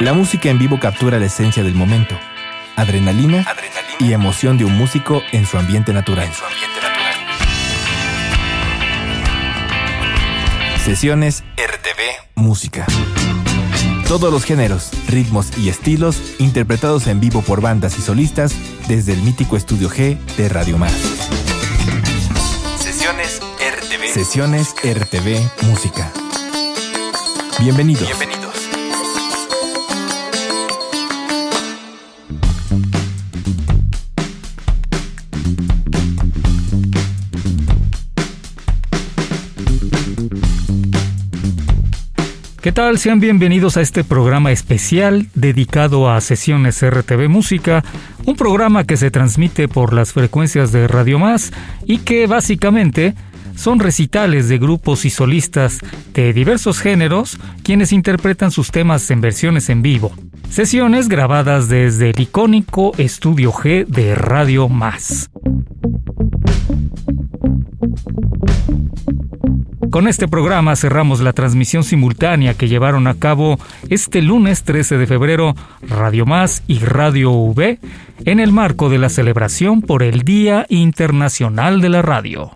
La música en vivo captura la esencia del momento, adrenalina, y emoción de un músico en su ambiente natural. Sesiones RTV Música. Todos los géneros, ritmos y estilos interpretados en vivo por bandas y solistas desde el mítico Estudio G de Radio Más. Sesiones RTV. Sesiones RTV Música. Bienvenidos. Bienvenidos. ¿Qué tal? Sean bienvenidos a este programa especial dedicado a sesiones RTV Música, un programa que se transmite por las frecuencias de Radio Más y que básicamente son recitales de grupos y solistas de diversos géneros quienes interpretan sus temas en versiones en vivo. Sesiones grabadas desde el icónico Estudio G de Radio Más. Con este programa cerramos la transmisión simultánea que llevaron a cabo este lunes 13 de febrero Radio Más y Radio V en el marco de la celebración por el Día Internacional de la Radio.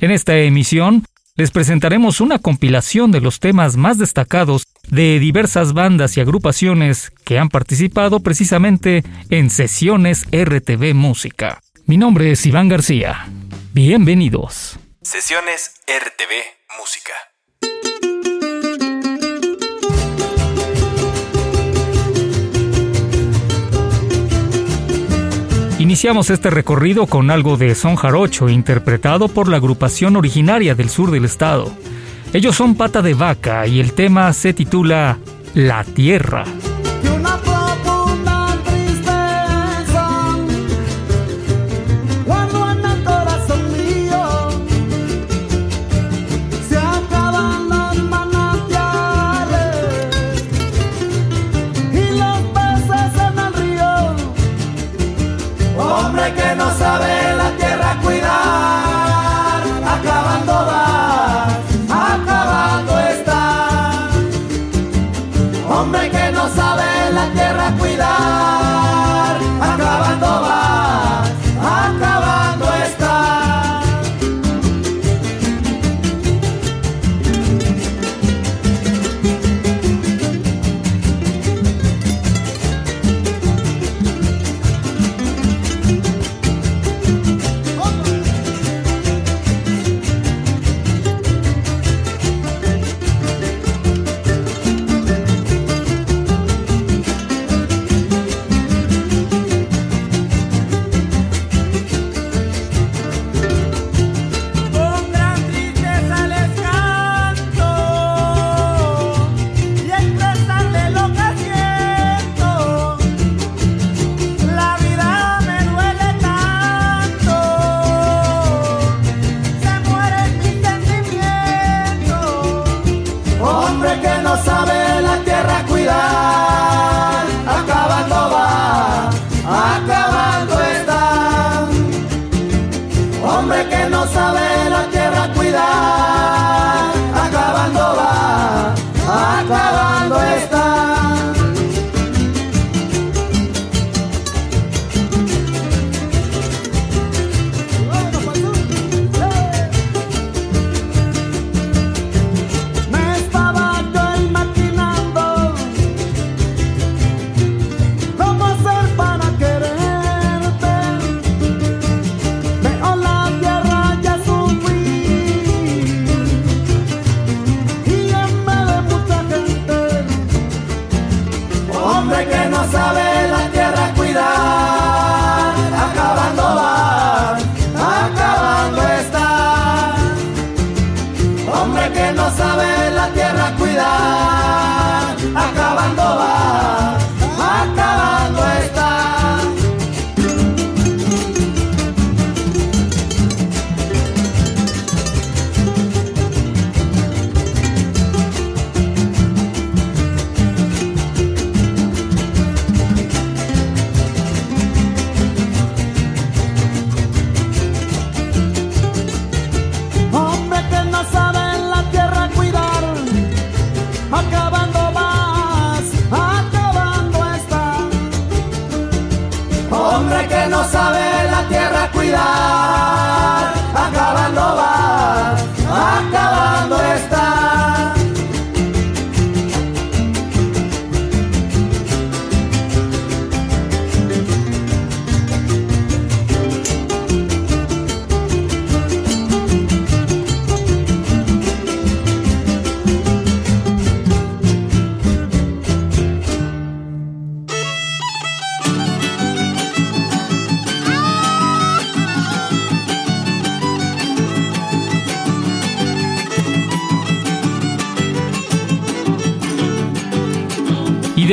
En esta emisión les presentaremos una compilación de los temas más destacados de diversas bandas y agrupaciones que han participado precisamente en sesiones RTV Música. Mi nombre es Iván García. Bienvenidos. Sesiones RTV Música. Iniciamos este recorrido con algo de son jarocho interpretado por la agrupación originaria del sur del estado. Ellos son Pata de Vaca y el tema se titula La Tierra.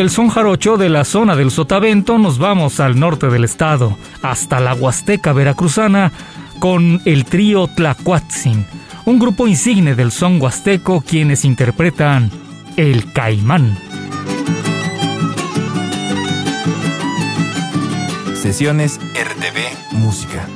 Del son jarocho de la zona del Sotavento nos vamos al norte del estado, hasta la Huasteca veracruzana, con el trío Tlacuatzin, un grupo insigne del son huasteco quienes interpretan El Caimán. Sesiones RTV Música.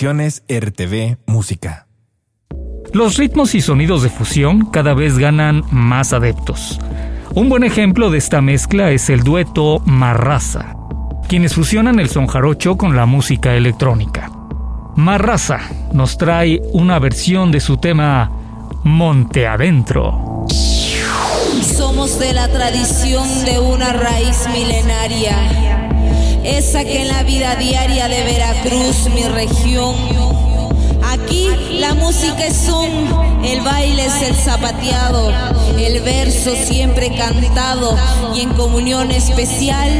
RTV Música. Los ritmos y sonidos de fusión cada vez ganan más adeptos. Un buen ejemplo de esta mezcla es el dueto Marraza, quienes fusionan el son jarocho con la música electrónica. Marraza nos trae una versión de su tema Monte Adentro. Somos de la tradición de una raíz milenaria, esa que en la vida diaria de Veracruz, mi región, aquí la música es son, el baile es el zapateado, el verso siempre cantado y en comunión especial,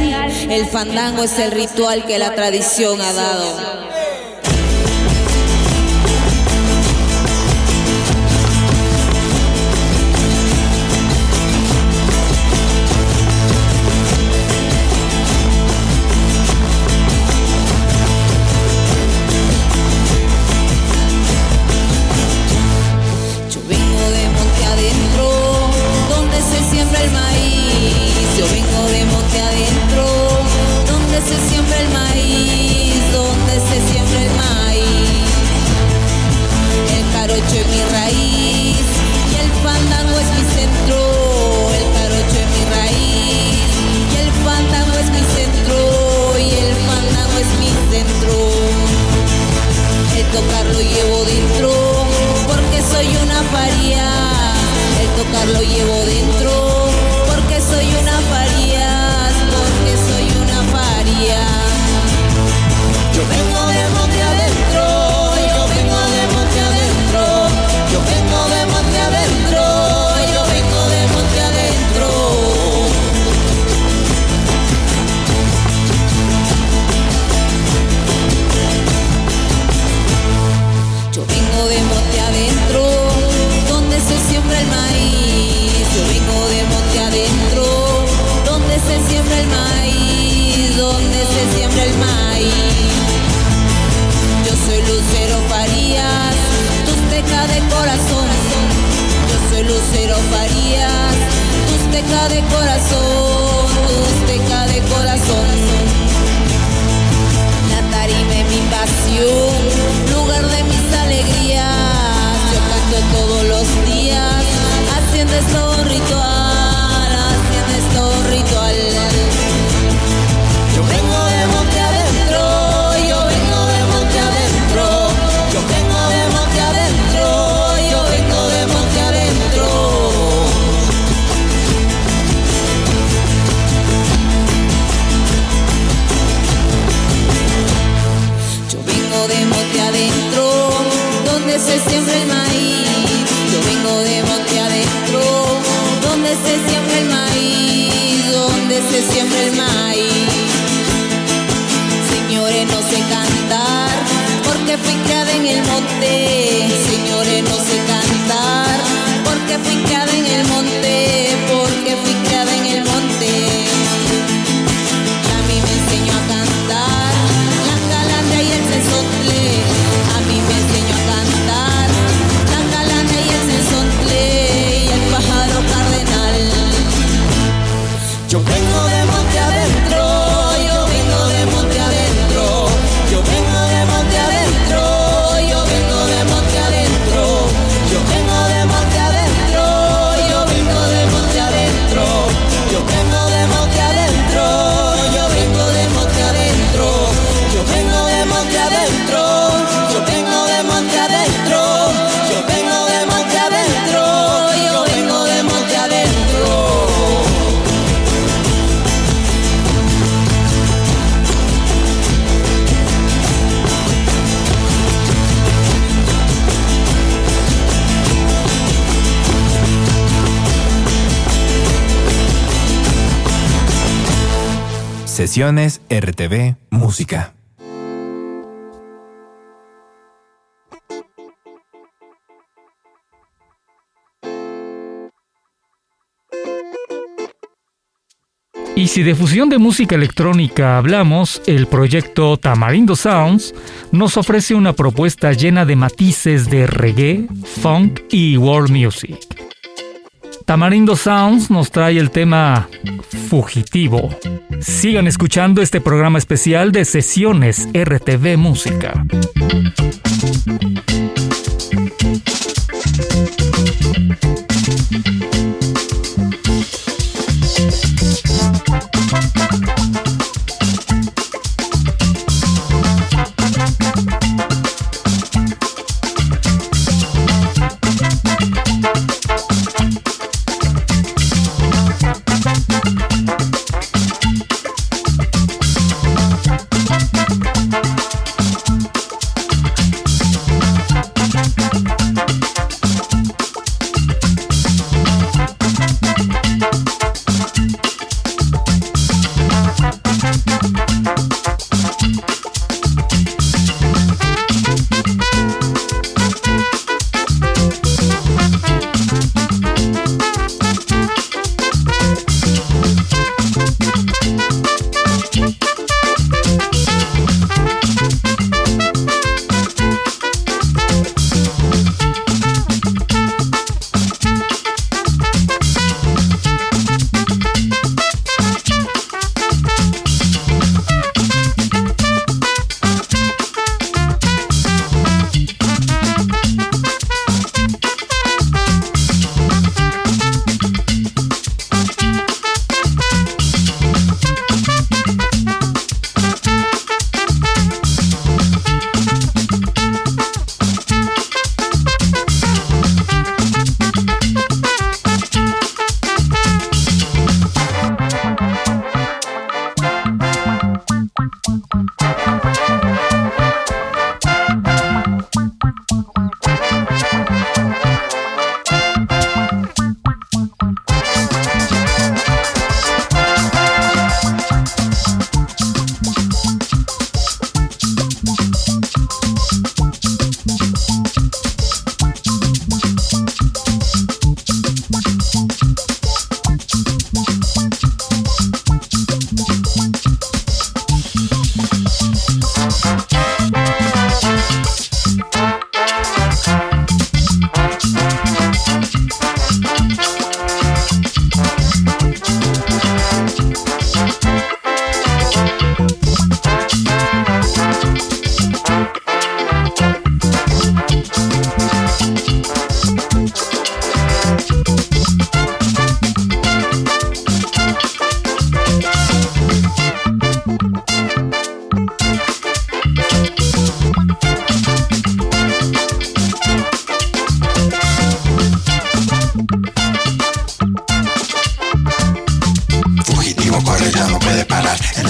el fandango es el ritual que la tradición ha dado. RTV Música. Y si de fusión de música electrónica hablamos, el proyecto Tamarindo Sounds nos ofrece una propuesta llena de matices de reggae, funk y world music Tamarindo Sounds nos trae el tema Fugitivo. Sigan escuchando este programa especial de sesiones RTV Música.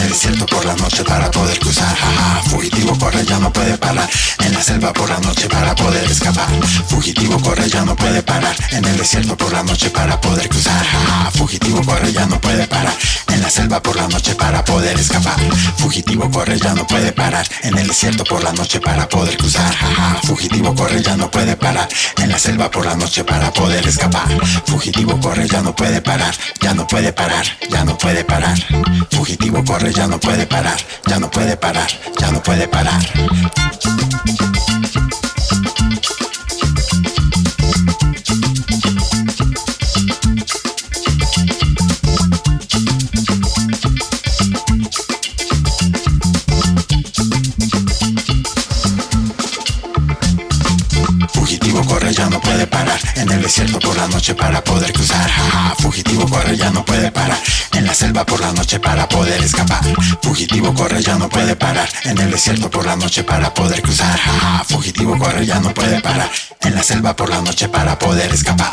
Desierto por la noche para poder cruzar. Fugitivo corre, ya no puede parar. En la selva por la noche para poder escapar. Fugitivo corre, ya no puede parar. En el desierto por la noche para poder cruzar. Fugitivo corre, ya no puede parar. En la selva por la noche para poder escapar. Fugitivo corre, ya no puede parar. En el desierto por la noche para poder cruzar. Jaja, fugitivo corre, ya no puede parar. En la selva por la noche para poder escapar. Fugitivo corre, ya no puede parar. Ya no puede parar, ya no puede parar. Fugitivo corre, ya no puede parar. Ya no puede parar, ya no puede parar. Fugitivo corre, ya no puede parar. En el desierto la noche para poder cruzar. Jaja, fugitivo corre, ya no puede parar. En la selva por la noche para poder escapar. Fugitivo corre, ya no puede parar. En el desierto por la noche para poder cruzar. Jaja, fugitivo corre, ya no puede parar. En la selva por la noche para poder escapar.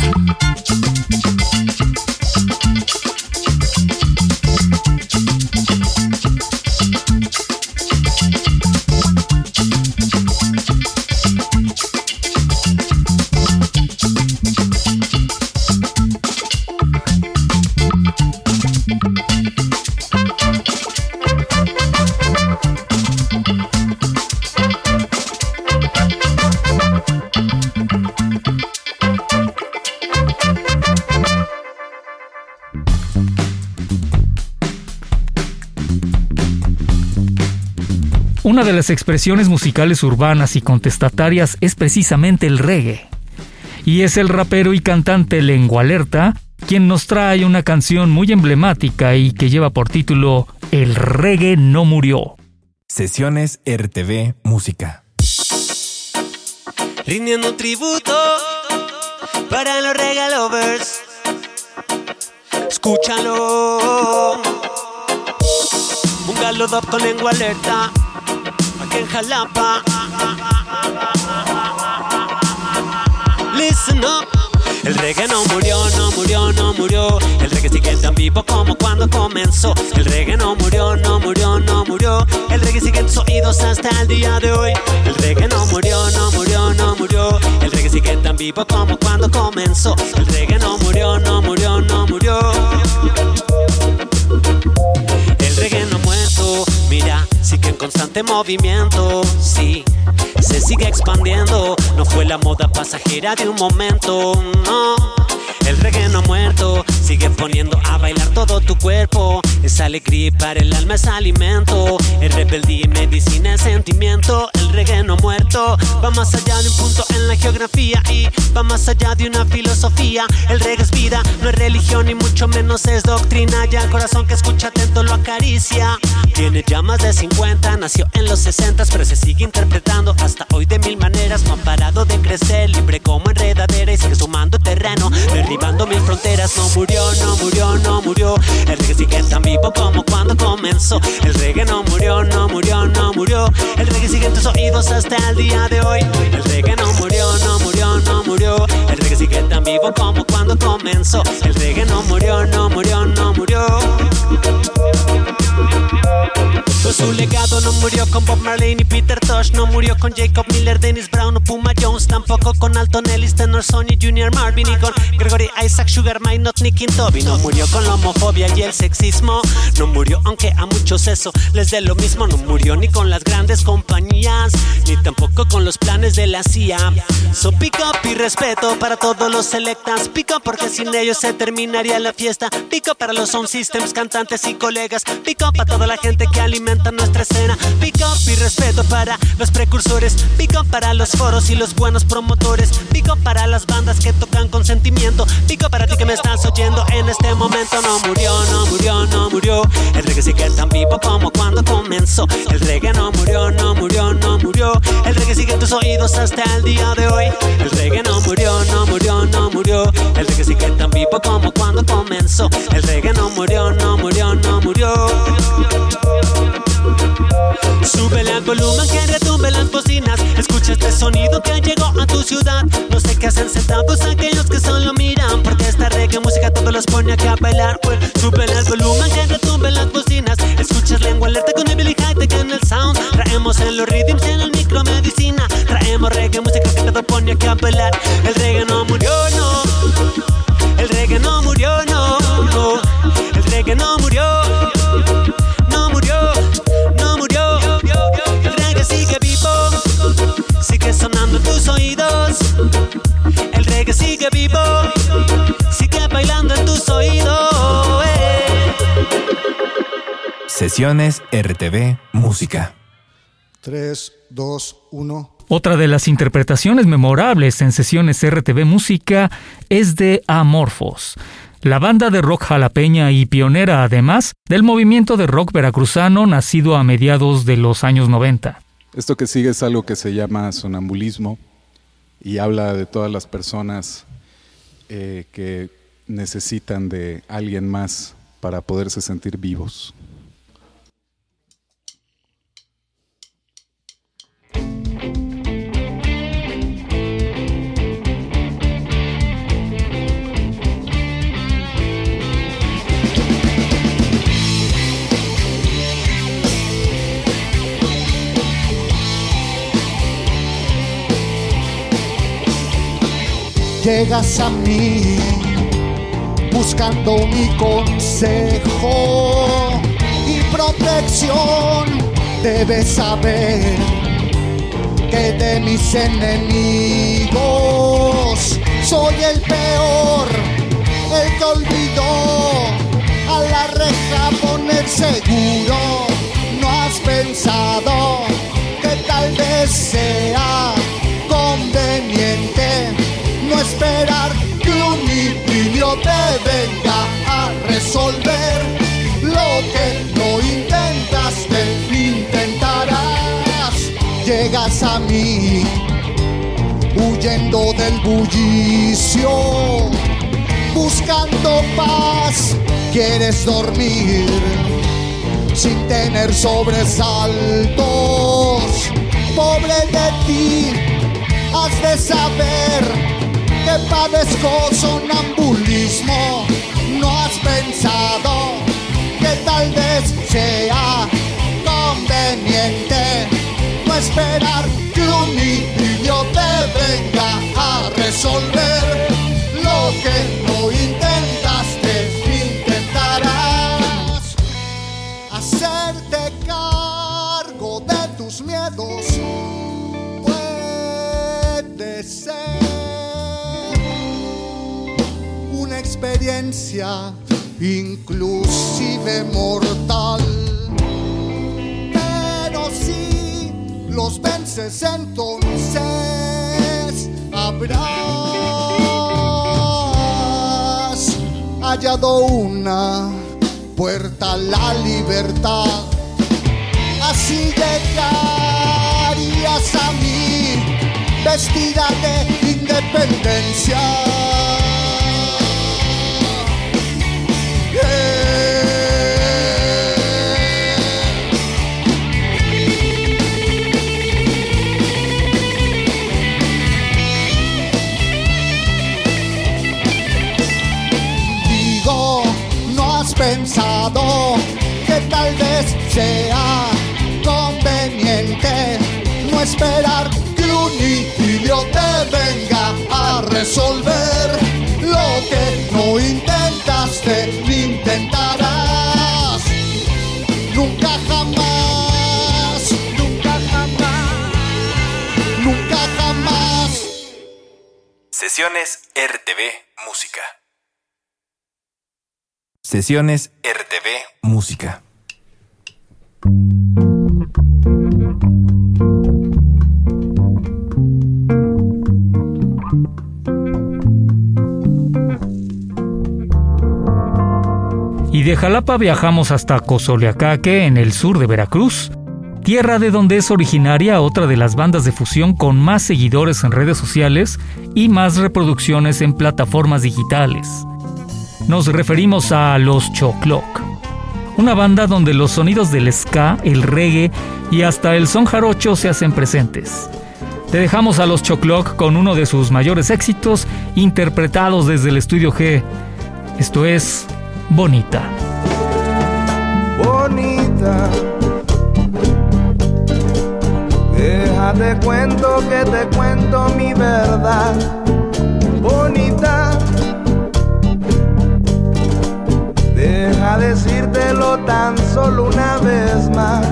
Una de las expresiones musicales urbanas y contestatarias es precisamente el reggae. Y es el rapero y cantante Lengua Alerta quien nos trae una canción muy emblemática y que lleva por título El reggae no murió. Sesiones RTV Música. rindiendo tributo para los regalovers. Escúchalo. Un galo con lengua alerta. En Jalapa. Listen up. El reggae no murió, no murió, no murió. El reggae sigue tan vivo como cuando comenzó. El reggae no murió, no murió, no murió. El reggae sigue en tus oídos hasta el día de hoy. El reggae no murió, no murió, no murió. El reggae sigue tan vivo como cuando comenzó. El reggae no murió, no murió, no murió. En constante movimiento, sí. Se sigue expandiendo, no fue la moda pasajera de un momento, no. El reggae no muerto, sigue poniendo a bailar todo tu cuerpo. Es alegría para el alma es alimento. Es rebeldía y medicina es sentimiento. El reggae no muerto, va más allá de un punto en la geografía y va más allá de una filosofía. El reggae es vida, no es religión y mucho menos es doctrina. Ya el corazón que escucha atento lo acaricia. Tiene ya más de 50, nació en los 60, pero se sigue interpretando hasta hoy de mil maneras. No ha parado de crecer, libre como enredadera y sigue sumando terreno, derribando mil fronteras. No murió, no murió, no murió. El reggae sigue tan vivo como cuando comenzó. El reggae no murió, no murió, no murió. El reggae sigue en tus oídos hasta el día de hoy. El reggae no murió, no murió, no murió. El reggae sigue tan vivo como cuando comenzó. El reggae no murió, no murió, no murió. Pues su legado no murió con Bob Marley ni Peter Tosh, no murió con Jacob Miller, Dennis Brown o Puma Jones, tampoco con Alton Ellis, Tenor Sonny Jr. Marvin y con Gregory Isaac, Sugar Mine, Not Nicky Toby. No murió con la homofobia y el sexismo, no murió aunque a muchos eso les dé lo mismo, no murió ni con las grandes compañías, ni tampoco con los planes de la CIA. So pick up y respeto para todos los selectas, pick up porque sin ellos se terminaría la fiesta, pick up para los sound systems, cantantes y colegas, pick up para toda la gente que alimenta nuestra escena. Pick up y respeto para los precursores. Pick up para los foros y los buenos promotores. Pick up para las bandas que tocan con sentimiento. Pick up para ti que me estás oyendo en este momento. No murió, no murió, no murió. El reggae sigue tan vivo como cuando comenzó. El reggae no murió, no murió, no murió. El reggae sigue en tus oídos hasta el día de hoy. El reggae no murió, no murió, no murió. El reggae sigue tan vivo como cuando comenzó. El reggae no murió, no murió, no murió. Súbele al volumen que retumbe las bocinas. Escucha este sonido que llegó a tu ciudad. No sé qué hacen sentados aquellos que solo miran. Porque esta reggae música todos los pone acá a bailar. Pues súbele al volumen que retumbe las bocinas. Escuchas lengua alerta con Emily Hightech en el sound. Traemos en los rhythms en el micro medicina. Traemos reggae música que todo pone acá a bailar. El reggae Sesiones RTV Música. 3, 2, 1. Otra de las interpretaciones memorables en sesiones RTV Música es de Amorphos, la banda de rock jalapeña y pionera además del movimiento de rock veracruzano nacido a mediados de los años 90. Esto que sigue es algo que se llama sonambulismo y habla de todas las personas eh, que necesitan de alguien más para poderse sentir vivos. Llegas a mí buscando mi consejo y protección. Debes saber que de mis enemigos soy el peor, el que olvidó a la reja poner seguro. No has pensado que tal vez sea niño te venga a resolver lo que no intentaste, intentarás. Llegas a mí huyendo del bullicio, buscando paz, quieres dormir sin tener sobresaltos. Pobre de ti, has de saber que padezco No has pensado que tal vez sea conveniente no esperar que un niño te venga a resolver inclusive mortal. Pero si los vences entonces habrás hallado una puerta a la libertad. Así llegarías a mí vestida de independencia. Esperar que un niño te venga a resolver lo que no intentaste ni intentarás. Nunca jamás, nunca jamás, nunca jamás. Sesiones RTV Música. Sesiones RTV Música. De Jalapa viajamos hasta Cozoleacaque, en el sur de Veracruz, tierra de donde es originaria otra de las bandas de fusión con más seguidores en redes sociales y más reproducciones en plataformas digitales. Nos referimos a Los Chocloc, una banda donde los sonidos del ska, el reggae y hasta el son jarocho se hacen presentes. Te dejamos a Los Chocloc con uno de sus mayores éxitos interpretados desde el estudio G. Esto es Bonita. Bonita. Deja Déjate cuento que te cuento mi verdad. Bonita. Deja decírtelo tan solo una vez más.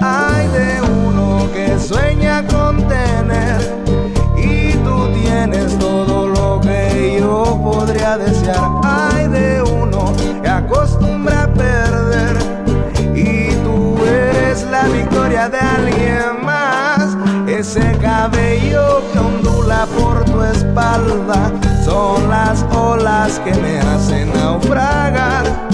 Hay de uno que sueña con tener la victoria de alguien más. Ese cabello que ondula por tu espalda son las olas que me hacen naufragar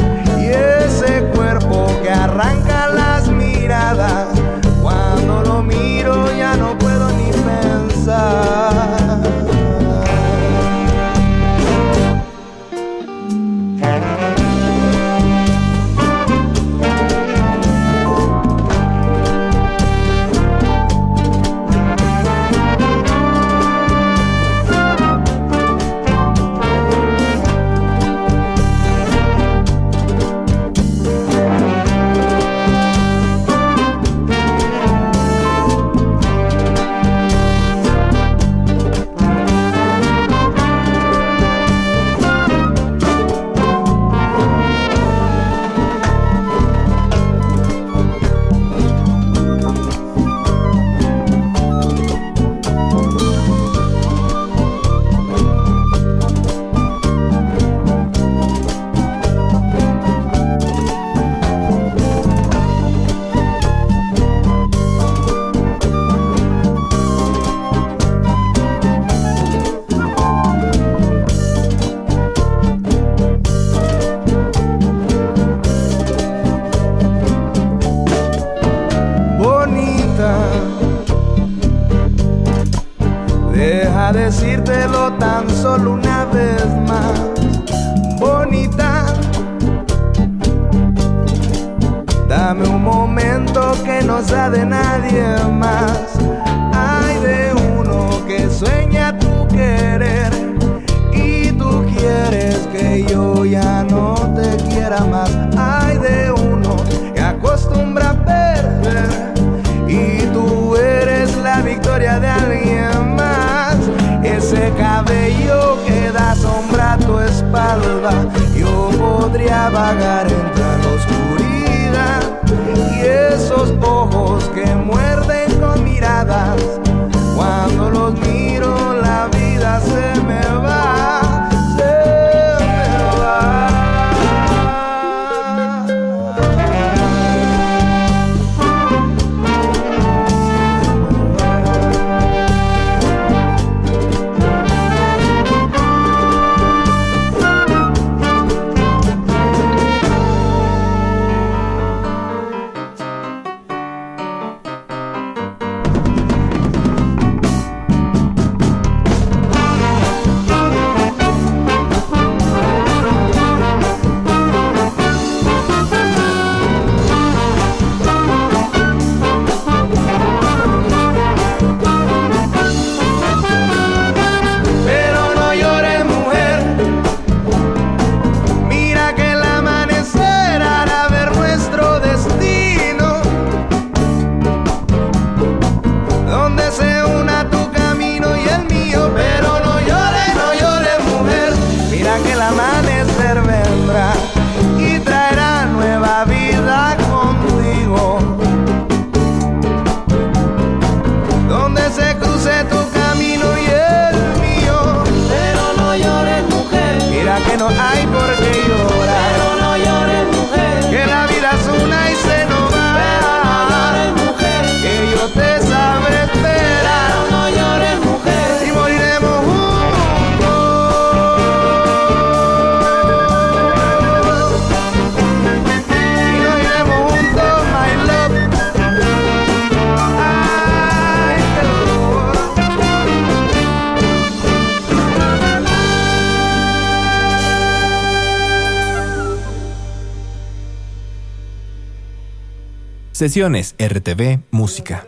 Sesiones RTV Música.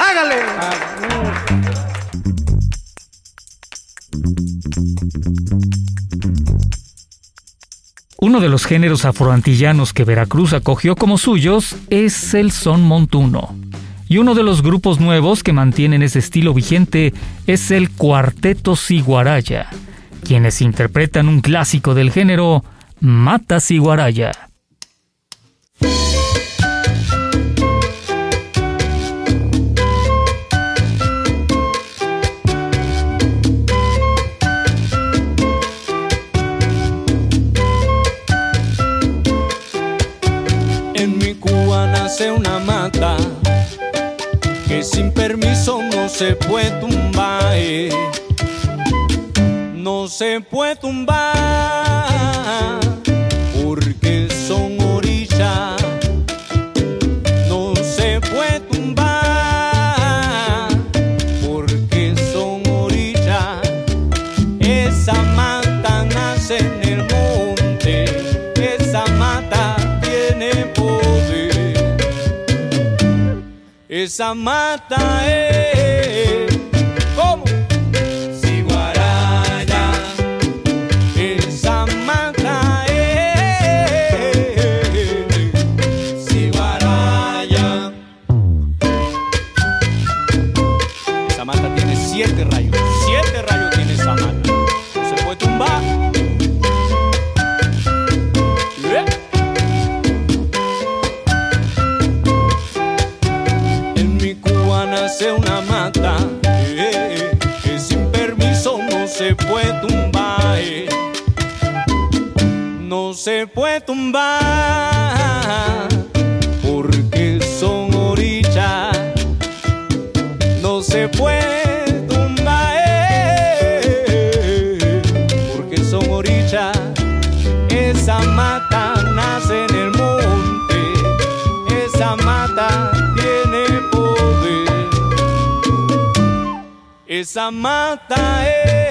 ¡Hágale! Uno de los géneros afroantillanos que Veracruz acogió como suyos es el son montuno. Y uno de los grupos nuevos que mantienen ese estilo vigente es el Cuarteto Ciguaraya, quienes interpretan un clásico del género, Mata Siguaraya. En mi Cuba nace una mata que sin permiso no se puede tumbar. No se puede tumbar porque son orillas. No se puede tumbar porque son orillas. Esa mata nace en el monte, esa mata tiene poder. Esa mata es puede tumbar. No se puede tumbar porque son orillas. No se puede tumbar porque son orillas. Esa mata nace en el monte, esa mata tiene poder. Esa mata es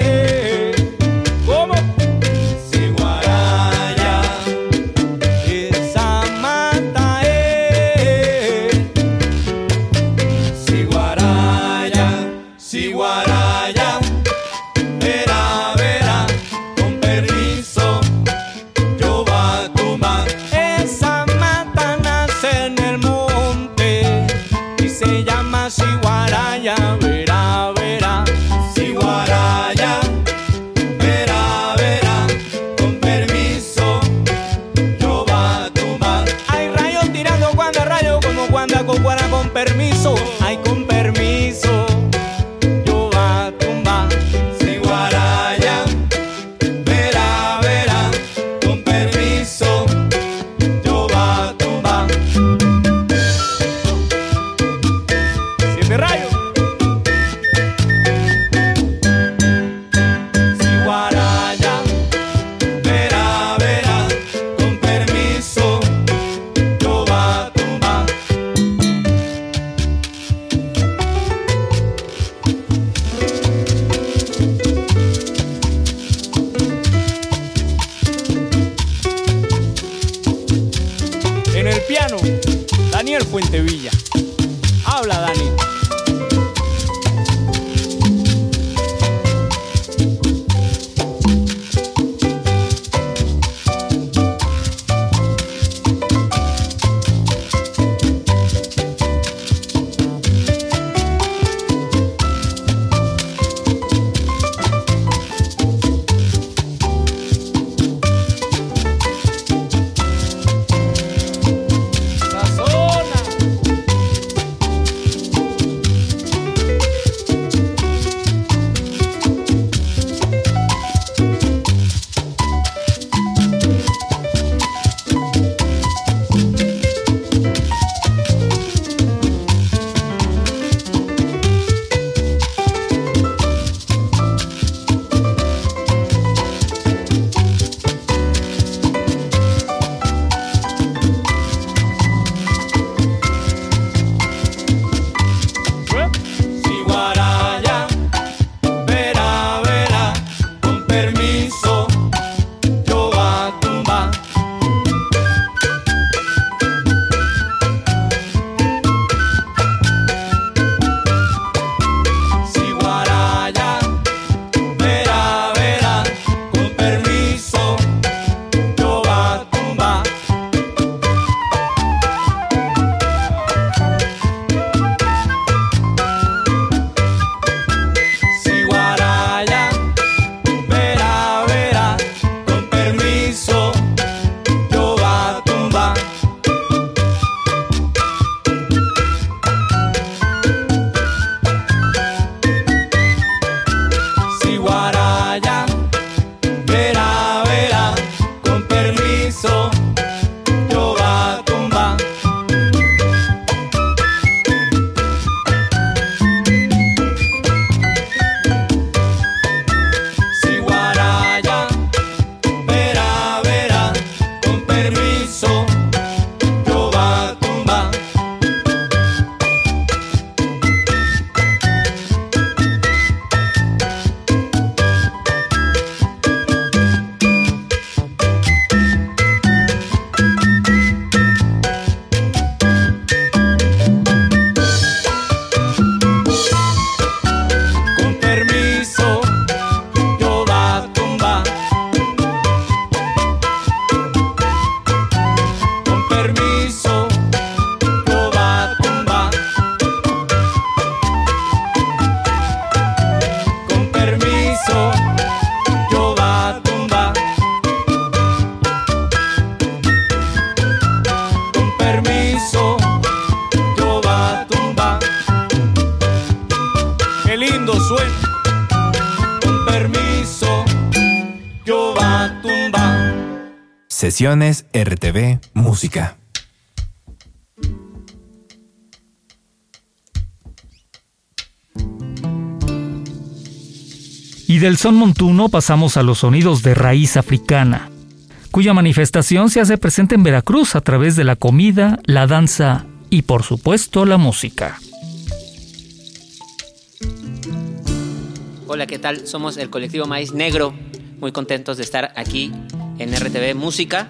Sesiones RTV Música. Y del son montuno pasamos a los sonidos de raíz africana, cuya manifestación se hace presente en Veracruz a través de la comida, la danza y por supuesto la música. Hola, ¿qué tal? Somos el colectivo Maíz Negro, muy contentos de estar aquí en RTV Música.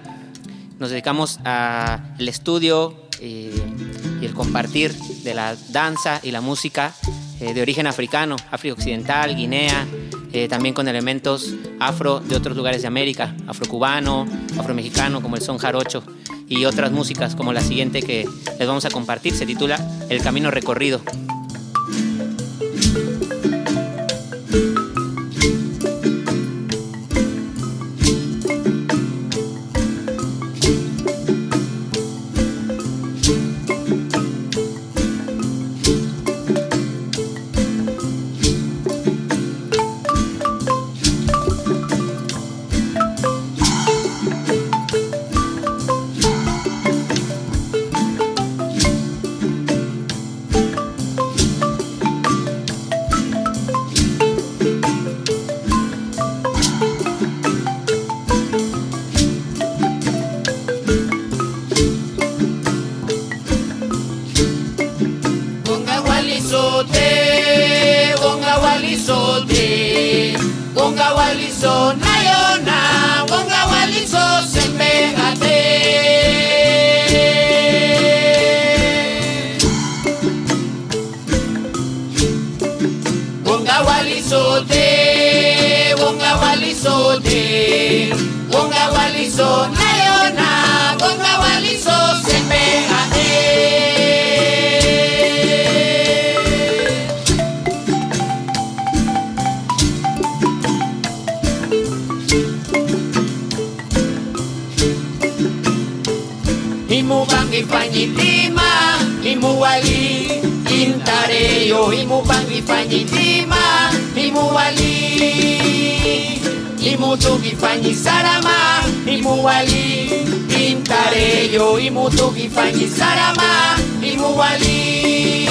Nos dedicamos al estudio eh, y el compartir de la danza y la música eh, de origen africano, África Occidental, Guinea, eh, también con elementos afro de otros lugares de América, afrocubano, afromexicano como el son jarocho y otras músicas como la siguiente que les vamos a compartir, se titula El Camino Recorrido. Walisote, bonga walisote, bonga waliso nayona, ipanyitima imuwali intareyo imupang ipanyitima imuwali imutuk ipanyisarama imuwali intareyo imutuk ipanyisarama imuwali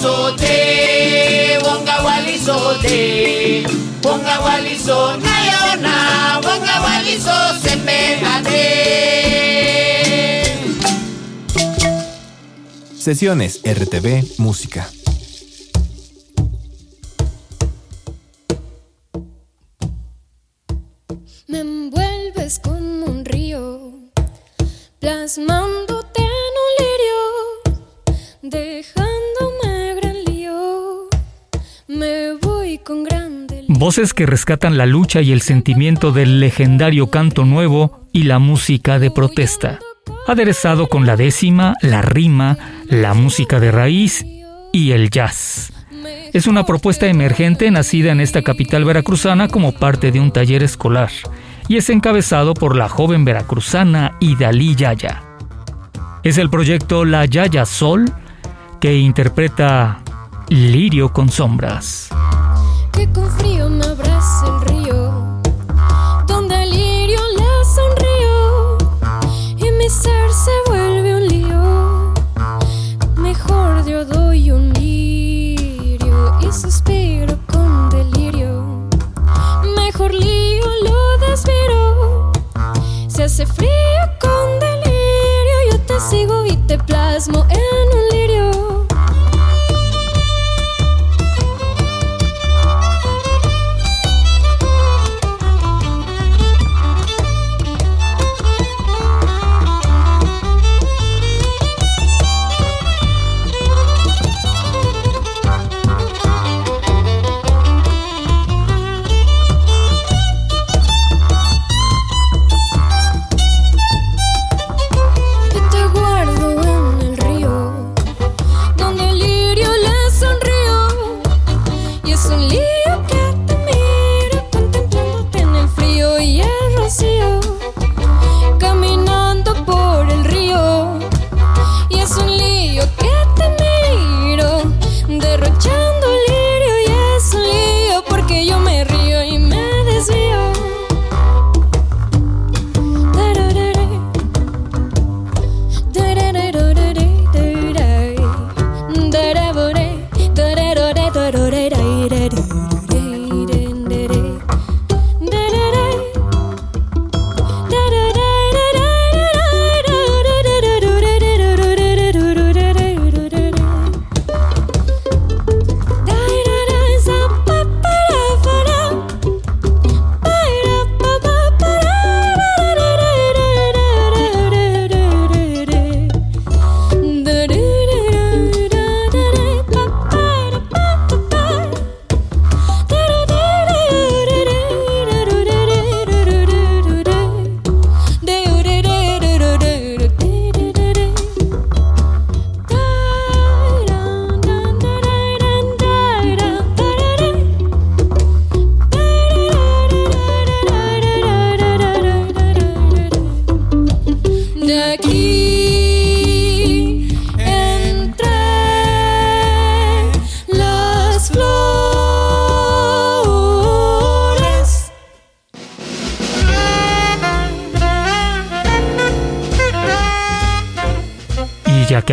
sarama, imu wali Wonga wali sote, wonga wali sote, wonga wali so nayona, wonga wali so sembegate. Sesiones RTV Música. Me envuelves como un río, plasmándote en un lirio, dejándome Voces que rescatan la lucha y el sentimiento del legendario canto nuevo y la música de protesta, aderezado con la décima, la rima, la música de raíz y el jazz. Es una propuesta emergente nacida en esta capital veracruzana como parte de un taller escolar y es encabezado por la joven veracruzana Idalí Yaya. Es el proyecto La Yaya Sol que interpreta Lirio con sombras. Que con frío me abraza el río, donde el lirio le sonrío y mi ser se vuelve un lío. Mejor yo doy un lirio y suspiro con delirio. Mejor lío lo desviro. Se hace frío con delirio, yo te sigo y te plasmo en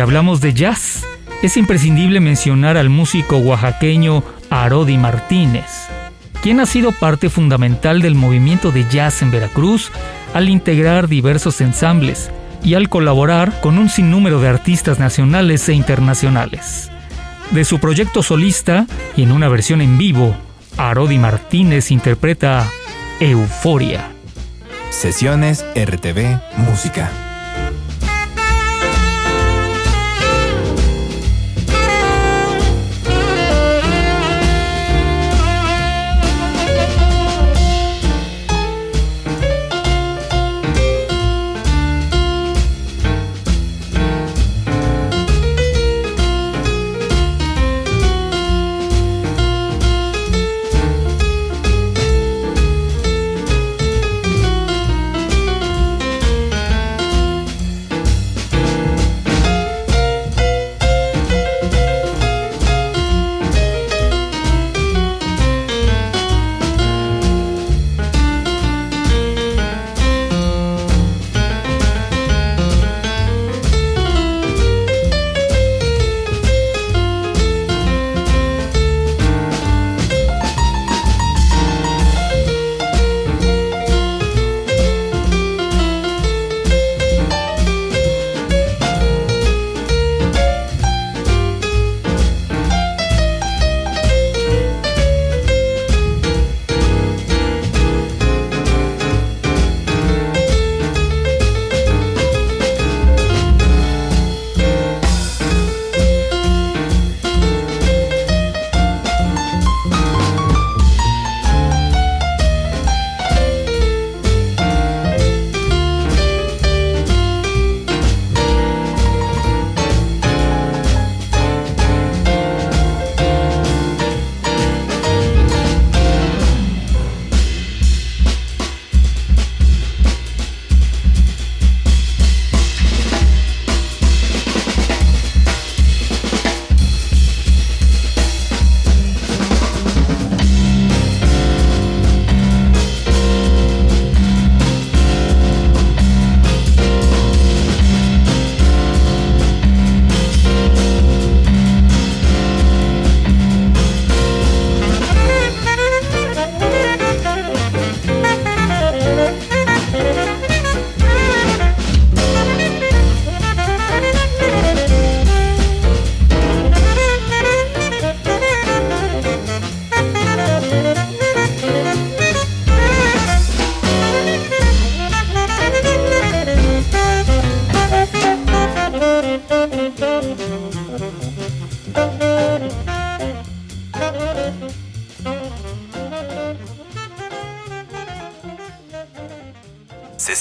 hablamos de jazz, es imprescindible mencionar al músico oaxaqueño Arodi Martínez, quien ha sido parte fundamental del movimiento de jazz en Veracruz al integrar diversos ensambles y al colaborar con un sinnúmero de artistas nacionales e internacionales. De su proyecto solista y en una versión en vivo, Arodi Martínez interpreta Euforia. Sesiones RTV Música.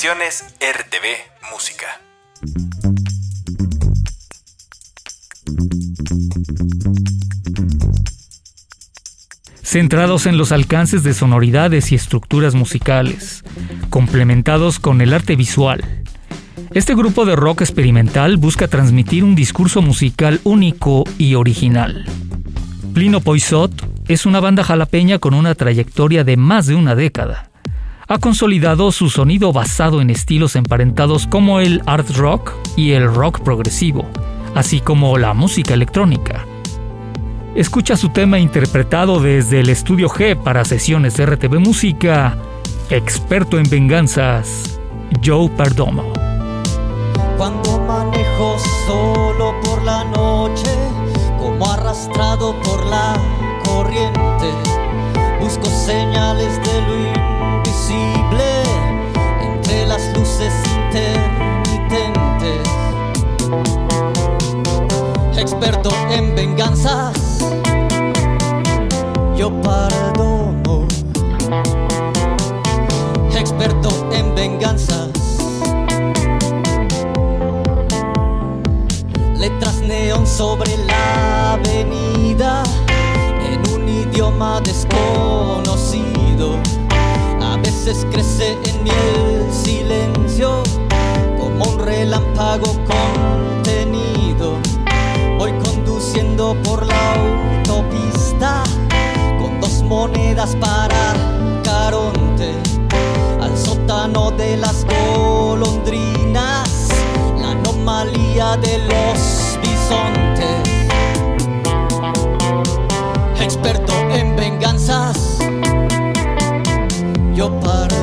RTV Música. Centrados en los alcances de sonoridades y estructuras musicales, complementados con el arte visual. Este grupo de rock experimental busca transmitir un discurso musical único y original. Plino Poisot es una banda jalapeña con una trayectoria de más de una década ha consolidado su sonido basado en estilos emparentados como el art rock y el rock progresivo, así como la música electrónica. Escucha su tema interpretado desde el estudio G para sesiones RTV Música, experto en venganzas, Joe Perdomo. Cuando manejo solo por la noche, como arrastrado por la corriente, busco señales de lo entre las luces intermitentes. Experto en venganzas, yo perdono. Experto en venganzas. Letras neón sobre la avenida en un idioma desconocido crece en mi el silencio como un relámpago contenido. Voy conduciendo por la autopista con dos monedas para Caronte al sótano de las golondrinas, la anomalía de los Yo Pardomo,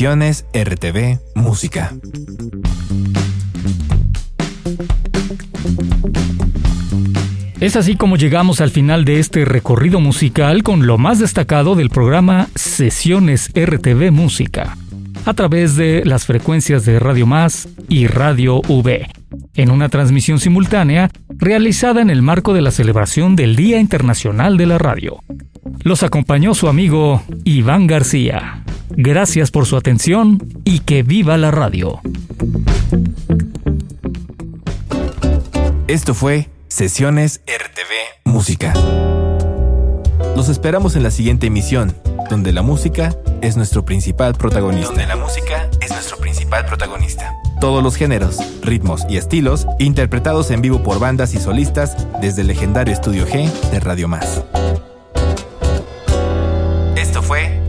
RTV Música. Es así como llegamos al final de este recorrido musical con lo más destacado del programa Sesiones RTV Música, a través de las frecuencias de Radio Más y Radio V, en una transmisión simultánea realizada en el marco de la celebración del Día Internacional de la Radio. Los acompañó su amigo Iván García. Gracias por su atención y que viva la radio. Esto fue Sesiones RTV Música. Los esperamos en la siguiente emisión, donde la música es nuestro principal protagonista. Donde la música es nuestro principal protagonista. Todos los géneros, ritmos y estilos interpretados en vivo por bandas y solistas desde el legendario Estudio G de Radio Más.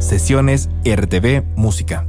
Sesiones RTV Música.